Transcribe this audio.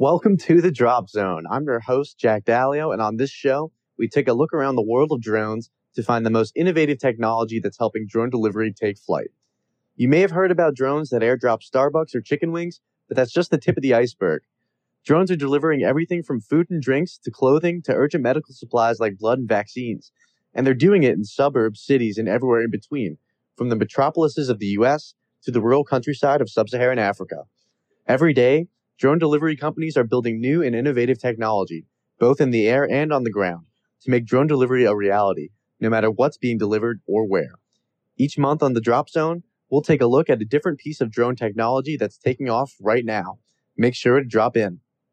Welcome to the Drop Zone. I'm your host, Jack Dalio, and on this show, we take a look around the world of drones to find the most innovative technology that's helping drone delivery take flight. You may have heard about drones that airdrop Starbucks or chicken wings, but that's just the tip of the iceberg. Drones are delivering everything from food and drinks to clothing to urgent medical supplies like blood and vaccines. And they're doing it in suburbs, cities, and everywhere in between, from the metropolises of the US to the rural countryside of sub Saharan Africa. Every day, drone delivery companies are building new and innovative technology, both in the air and on the ground, to make drone delivery a reality, no matter what's being delivered or where. Each month on the Drop Zone, we'll take a look at a different piece of drone technology that's taking off right now. Make sure to drop in.